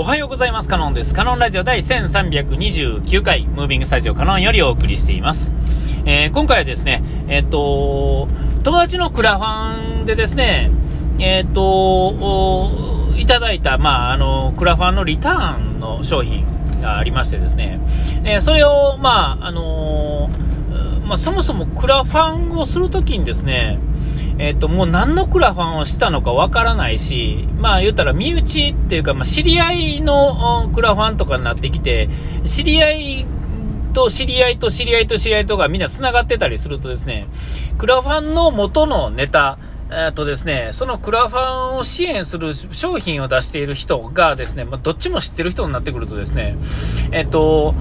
おはようございます。カノンです。カノンラジオ第1329回、ムービングスタジオカノンよりお送りしています。えー、今回はですね、えっ、ー、と、友達のクラファンでですね、えっ、ー、と、いただいた、まあ、あの、クラファンのリターンの商品がありましてですね、えそれを、まあ、あのまあ、そもそもクラファンをするときにですね、えっ、ー、と、もう何のクラファンをしたのかわからないし、まあ言ったら身内っていうか、まあ知り合いのクラファンとかになってきて、知り合いと知り合いと知り合いと知り合いとかみんな繋がってたりするとですね、クラファンの元のネタ、えー、とですね、そのクラファンを支援する商品を出している人がですね、まあ、どっちも知ってる人になってくるとですね、えっ、と、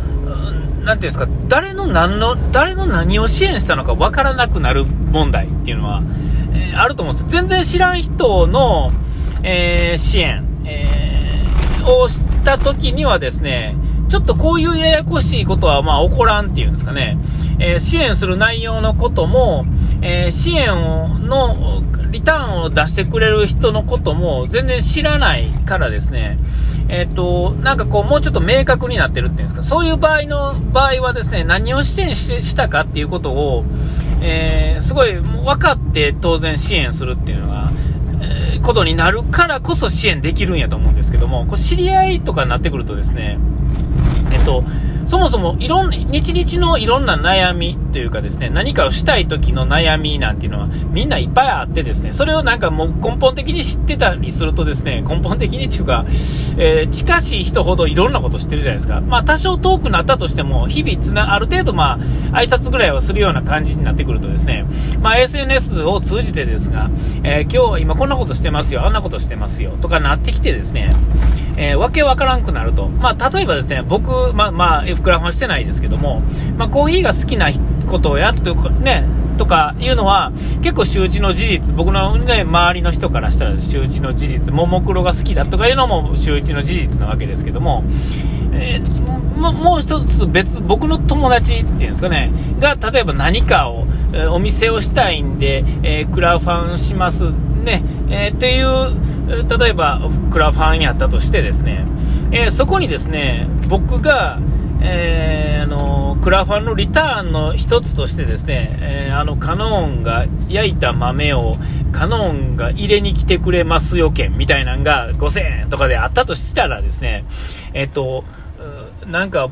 なんていうんですか、誰の何の、誰の何を支援したのかわからなくなる問題っていうのは、え、あると思うんです。全然知らん人の、えー、支援、えー、をした時にはですね、ちょっとこういうややこしいことはまあ起こらんっていうんですかね、えー、支援する内容のことも、えー、支援のリターンを出してくれる人のことも全然知らないからですね、えっ、ー、と、なんかこう、もうちょっと明確になってるっていうんですか、そういう場合の場合はですね、何を支援したかっていうことを、えー、すごい分かって当然支援するっていうのが、えー、ことになるからこそ支援できるんやと思うんですけども、こう知り合いとかになってくるとですね、えっと、そもそもいろん、日々のいろんな悩みというかですね、何かをしたい時の悩みなんていうのはみんないっぱいあってですね、それをなんかもう根本的に知ってたりするとですね、根本的にっていうか、えー、近しい人ほどいろんなこと知ってるじゃないですか。まあ多少遠くなったとしても、日々つな、ある程度まあ挨拶ぐらいはするような感じになってくるとですね、まあ SNS を通じてですが、えー、今日今こんなことしてますよ、あんなことしてますよ、とかなってきてですね、えー、わけわからんくなると。まあ、例えばですね、僕、まあ、まあ、F クラファンしてないですけども、まあ、コーヒーが好きなことをやってね、とかいうのは、結構周知の事実、僕のね、周りの人からしたら周知の事実、ももクロが好きだとかいうのも周知の事実なわけですけども、えー、ももう一つ別、僕の友達っていうんですかね、が、例えば何かを、えー、お店をしたいんで、えー、クラファンします、ね、えー、っていう、例えば、クラファンやったとしてですね、えそこにですね、僕が、えー、あのクラファンのリターンの一つとしてですね、えー、あのカノンが焼いた豆をカノンが入れに来てくれますよけんみたいなのが5000円とかであったとしたらですね、えっと、なんか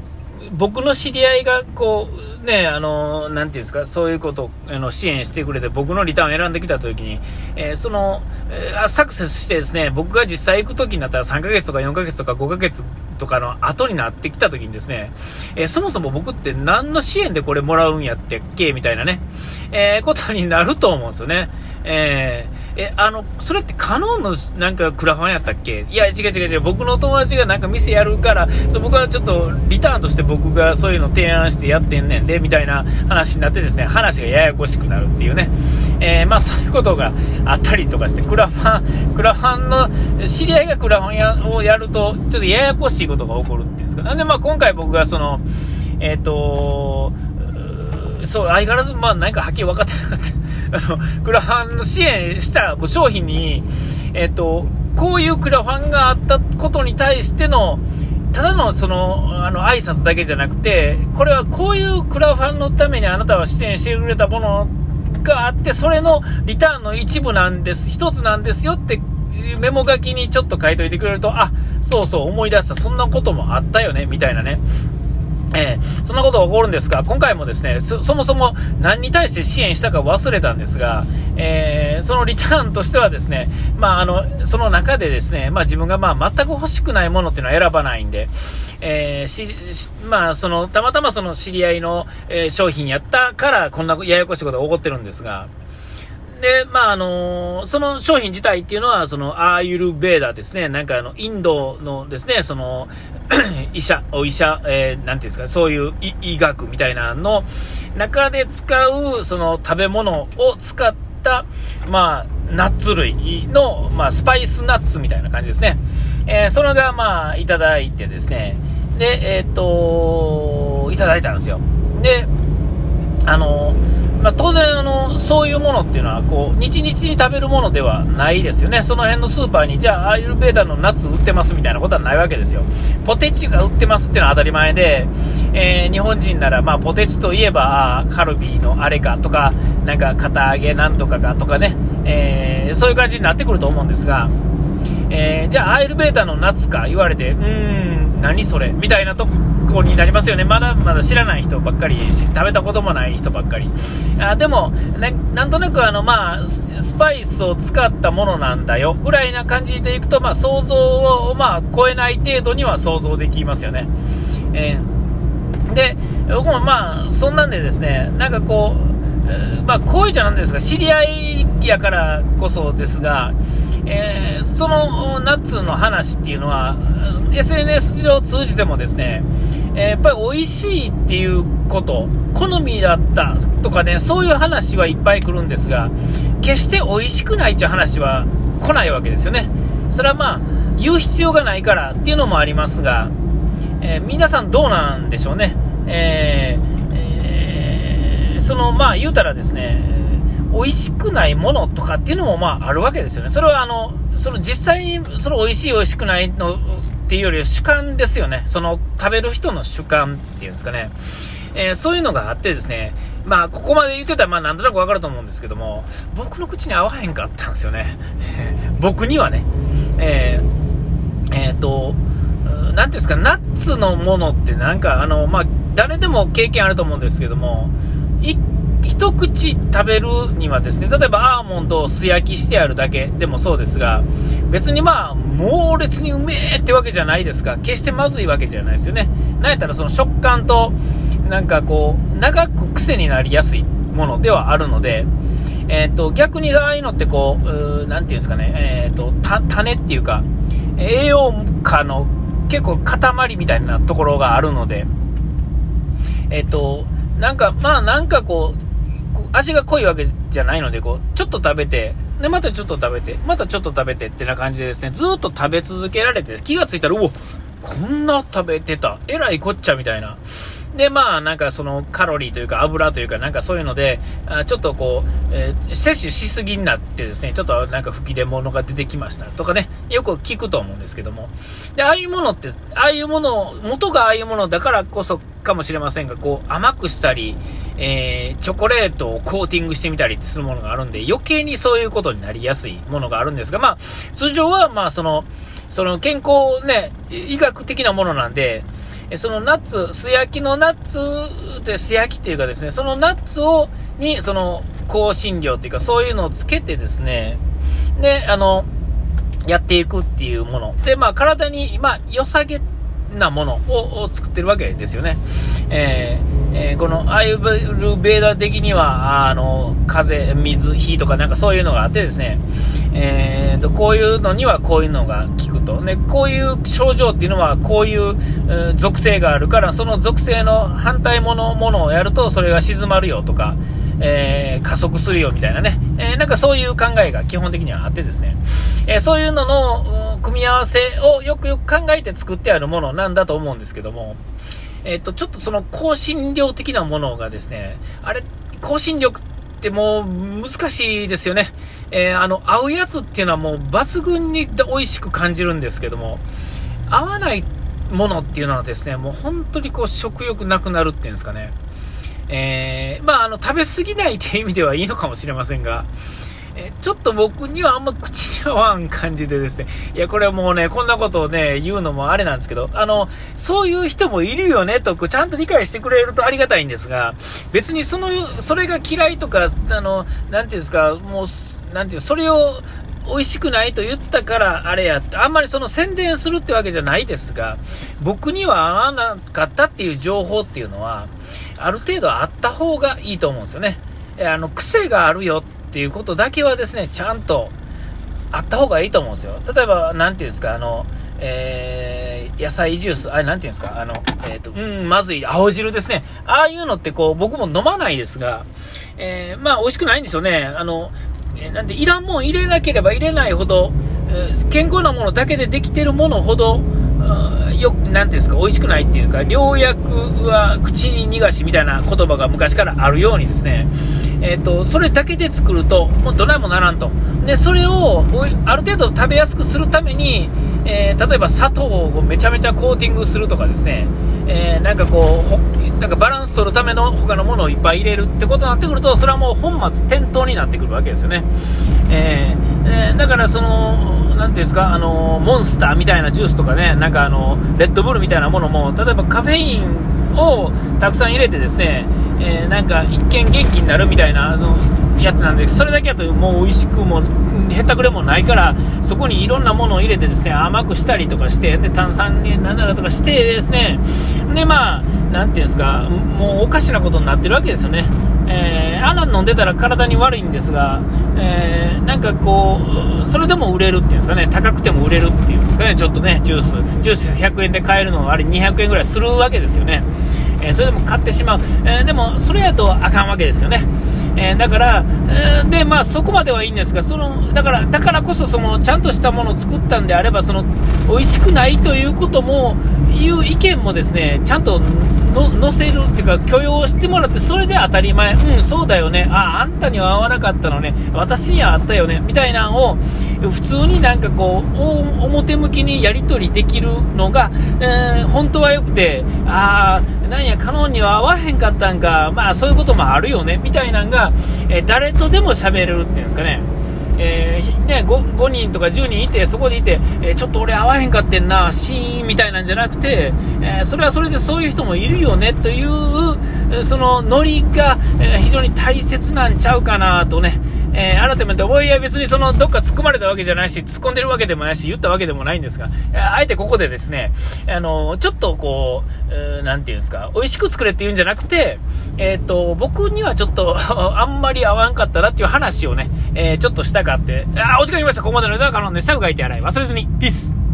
僕の知り合いが、こう、ね、あの、なんていうんですか、そういうことをあの支援してくれて、僕のリターンを選んできたときに、えー、その、えー、サクセスしてですね、僕が実際行くときになったら3ヶ月とか4ヶ月とか5ヶ月とかの後になってきたときにですね、えー、そもそも僕って何の支援でこれもらうんやってっけみたいなね、えことになると思うんですよね。えー、え、あの、それってカノンのなんかクラファンやったっけ？いや、違う違う違う、僕の友達がなんか店やるから、そ僕はちょっとリターンとして僕がそういうの提案してやってんねんで、みたいな話になってですね、話がややこしくなるっていうね、えー、まあそういうことがあったりとかして、クラファン、クラファンの、知り合いがクラファンやをやると、ちょっとややこしいことが起こるっていうんですか。なんでまあ今回僕がその、えっ、ー、と、そう、相変わらず、まあ何かはっきり分かってなかった。あの、クラファンの支援した商品に、えっ、と、こういうクラファンがあったことに対しての、ただのその、あの、挨拶だけじゃなくて、これはこういうクラファンのためにあなたは支援してくれたものがあって、それのリターンの一部なんです、一つなんですよってメモ書きにちょっと書いといてくれると、あ、そうそう思い出した、そんなこともあったよね、みたいなね。えー、そんなことが起こるんですが、今回もですね、そもそも何に対して支援したか忘れたんですが、えー、そのリターンとしてはですね、まあ、あの、その中でですね、まあ、自分がまあ全く欲しくないものっていうのは選ばないんで、えー、し、まあ、その、たまたまその知り合いの、え商品やったから、こんなややこしいことが起こってるんですが、で、まあ、あのその商品自体っていうのは、その、アーユルベーダーですね。なんかあの、インドのですね、その、医者、お医者、えー、なんていうんですか、そういう医学みたいなの中で使う、その食べ物を使った、まあ、ナッツ類の、まあ、スパイスナッツみたいな感じですね。えー、それが、まあ、いただいてですね、で、えー、っと、いただいたんですよ。で、あのまあ、当然あの、そういうものっていうのはこう日々に食べるものではないですよね、その辺のスーパーに、じゃあ、アイルベーダのナッツ売ってますみたいなことはないわけですよ、ポテチが売ってますっていうのは当たり前で、えー、日本人なら、まあ、ポテチといえば、カルビーのあれかとか、なんか肩揚げなんとかかとかね、えー、そういう感じになってくると思うんですが。えー、じゃあアイルベーダの夏か言われて、うーん、何それ？みたいなとこになりますよね。まだまだ知らない人ばっかり、食べたこともない人ばっかり。あでも、ね、なんとなくあの、まあ、スパイスを使ったものなんだよ、ぐらいな感じでいくと、まあ、想像を、まあ、超えない程度には想像できますよね。えー、で、僕もまあ、そんなんでですね、なんかこう、まあ、こういうじゃなんですか、知り合いやからこそですが、えー、そのナッツの話っていうのは、SNS 上通じてもですね、え、やっぱり美味しいっていうこと、好みだったとかね、そういう話はいっぱい来るんですが、決して美味しくないっていう話は来ないわけですよね。それはまあ、言う必要がないからっていうのもありますが、えー、皆さんどうなんでしょうね。えー、えー、その、まあ言うたらですね、美味しくないものとかっていうのもまああるわけですよね。それはあの、その実際にその美味しい美味しくないのっていうより主観ですよね。その食べる人の主観っていうんですかね。えー、そういうのがあってですね、まあ、ここまで言ってたら、まあ、なんとなくわかると思うんですけども、僕の口に合わへんかったんですよね。僕にはね。えー、えー、と、なんていうんですか、ナッツのものってなんか、あの、まあ、誰でも経験あると思うんですけども、一一口食べるにはですね、例えばアーモンドを素焼きしてあるだけでもそうですが、別にまあ、猛烈にうめえってわけじゃないですが、決してまずいわけじゃないですよね。なんやったらその食感と、なんかこう、長く癖になりやすいものではあるので、えっ、ー、と、逆にああいうのってこう、なんていうんですかね、えっ、ー、と、種っていうか、栄養価の結構塊みたいなところがあるので、えっ、ー、と、なんか、まあなんかこう、味が濃いわけじゃないので、こう、ちょっと食べて、で、またちょっと食べて、またちょっと食べてってな感じでですね、ずっと食べ続けられて、気がついたら、うお、こんな食べてた、えらいこっちゃみたいな。で、まあ、なんかそのカロリーというか油というかなんかそういうので、あちょっとこう、えー、摂取しすぎになってですね、ちょっとなんか吹き出物が出てきましたとかね、よく聞くと思うんですけども。で、ああいうものって、ああいうもの、元がああいうものだからこそかもしれませんが、こう甘くしたり、えー、チョコレートをコーティングしてみたりってするものがあるんで、余計にそういうことになりやすいものがあるんですが、まあ、通常はまあその、その健康ね、医学的なものなんで、そのナッツ、素焼きのナッツで素焼きっていうかですね、そのナッツを、に、その香辛料っていうかそういうのをつけてですね、で、あの、やっていくっていうもの。で、まあ体に、まあ良さげなものを作ってるわけですよね。えー、えー、このアイルベーダー的には、あの、風、水、火とかなんかそういうのがあってですね、えーと、こういうのにはこういうのが効くと、ね、こういう症状っていうのはこういう、えー、属性があるからその属性の反対ものものをやるとそれが静まるよとか、えー、加速するよみたいなね、えー、なんかそういう考えが基本的にはあってですね、えそういうのの組み合わせをよくよく考えて作ってあるものなんだと思うんですけども、えっ、と、ちょっとその香辛料的なものがですね、あれ、香辛料ってもう難しいですよね。え、あの、合うやつっていうのはもう抜群に美味しく感じるんですけども、合わないものっていうのはですね、もう本当にこう食欲なくなるっていうんですかね。えー、まあ、あの、食べ過ぎないっていう意味ではいいのかもしれませんが、えちょっと僕にはあんま口に合わん感じでですね、いや、これはもうね、こんなことをね、言うのもあれなんですけど、あの、そういう人もいるよね、と、ちゃんと理解してくれるとありがたいんですが、別にその、それが嫌いとか、あの、なんていうんですか、もう、なんていう、それを、美味しくないと言ったからあれやって、あんまりその宣伝するってわけじゃないですが、僕には合わなかったっていう情報っていうのは、ある程度あった方がいいと思うんですよね。あの、癖があるよっていうことだけはですね、ちゃんとあった方がいいと思うんですよ。例えば、なんていうんですか、あの、えー、野菜ジュース、あれなていうんですか、あの、えっ、ー、と、うん、まずい、青汁ですね。ああいうのってこう、僕も飲まないですが、えー、まあ、美味しくないんですよね。あの、えなんで、いらんもん入れなければ入れないほど、健康なものだけでできてるものほど、よく、なていうんですか、美味しくないっていうか、良薬は口に逃がしみたいな言葉が昔からあるようにですね、えーと、それだけで作ると、もうどないもならんと、でそれをある程度食べやすくするために、えー、例えば砂糖をめちゃめちゃコーティングするとかですね、えー、なんかこうなんかバランス取るための他のものをいっぱい入れるってことになってくると、それはもう本末転倒になってくるわけですよね。えー、えー、だからその、なんていうんですか、あのモンスターみたいなジュースとかね、なんかあのレッドブルみたいなものも、例えばカフェインをたくさん入れてですね、えー、なんか一見元気になるみたいなあのやつなんで、それだけだともう美味しくも、へったくれもないから、そこにいろんなものを入れてですね、甘くしたりとかして、で、炭酸になんだらとかしてですね、で、まあ、なんていうんですか、もうおかしなことになってるわけですよね。あんな飲んでたら体に悪いんですが、えー、なんかこう、それでも売れるっていうんですかね、高くても売れるっていうんですかね、ちょっとね、ジュース、ジュース100円で買えるのあれ200円ぐらいするわけですよね。えー、それでも買ってしまう、えでもそれやとあかんわけですよね。えー、だから、えー、で、まあ、そこまではいいんですが、その、だから、だからこそ、その、ちゃんとしたものを作ったんであれば、その、美味しくないということも、いう意見もですね、ちゃんと載せるっていうか、許容してもらって、それで当たり前、うん、そうだよね、あ、あんたには合わなかったのね、私にはあったよね、みたいなのを、普通になんかこう、表向きにやり取りできるのが、えー、本当は良くて、ああ、なんや、カノンには合わへんかったんか、まあそういうこともあるよね、みたいなのが、えー、誰とでも喋れるっていうんですかね。えー、ね5、5, 人とか10人いて、そこでいて、えー、ちょっと俺合わへんかってんな、シーンみたいなんじゃなくて、えー、それはそれでそういう人もいるよねという、そのノリが、え非常に大切なんちゃうかなとね、えー、改めて、おいや別にそのどっか突っ込まれたわけじゃないし、突っ込んでるわけでもないし、言ったわけでもないんですが、あえてここでですね、あの、ちょっとこう、なんていうんですか、美味しく作れって言うんじゃなくて、えっ、ー、と、僕にはちょっと あんまり合わんかったなっていう話をね、えー、ちょっとしたかって、あ、お時間いました。ここまでの枝は可能で、下書いて洗い忘れずに。ピース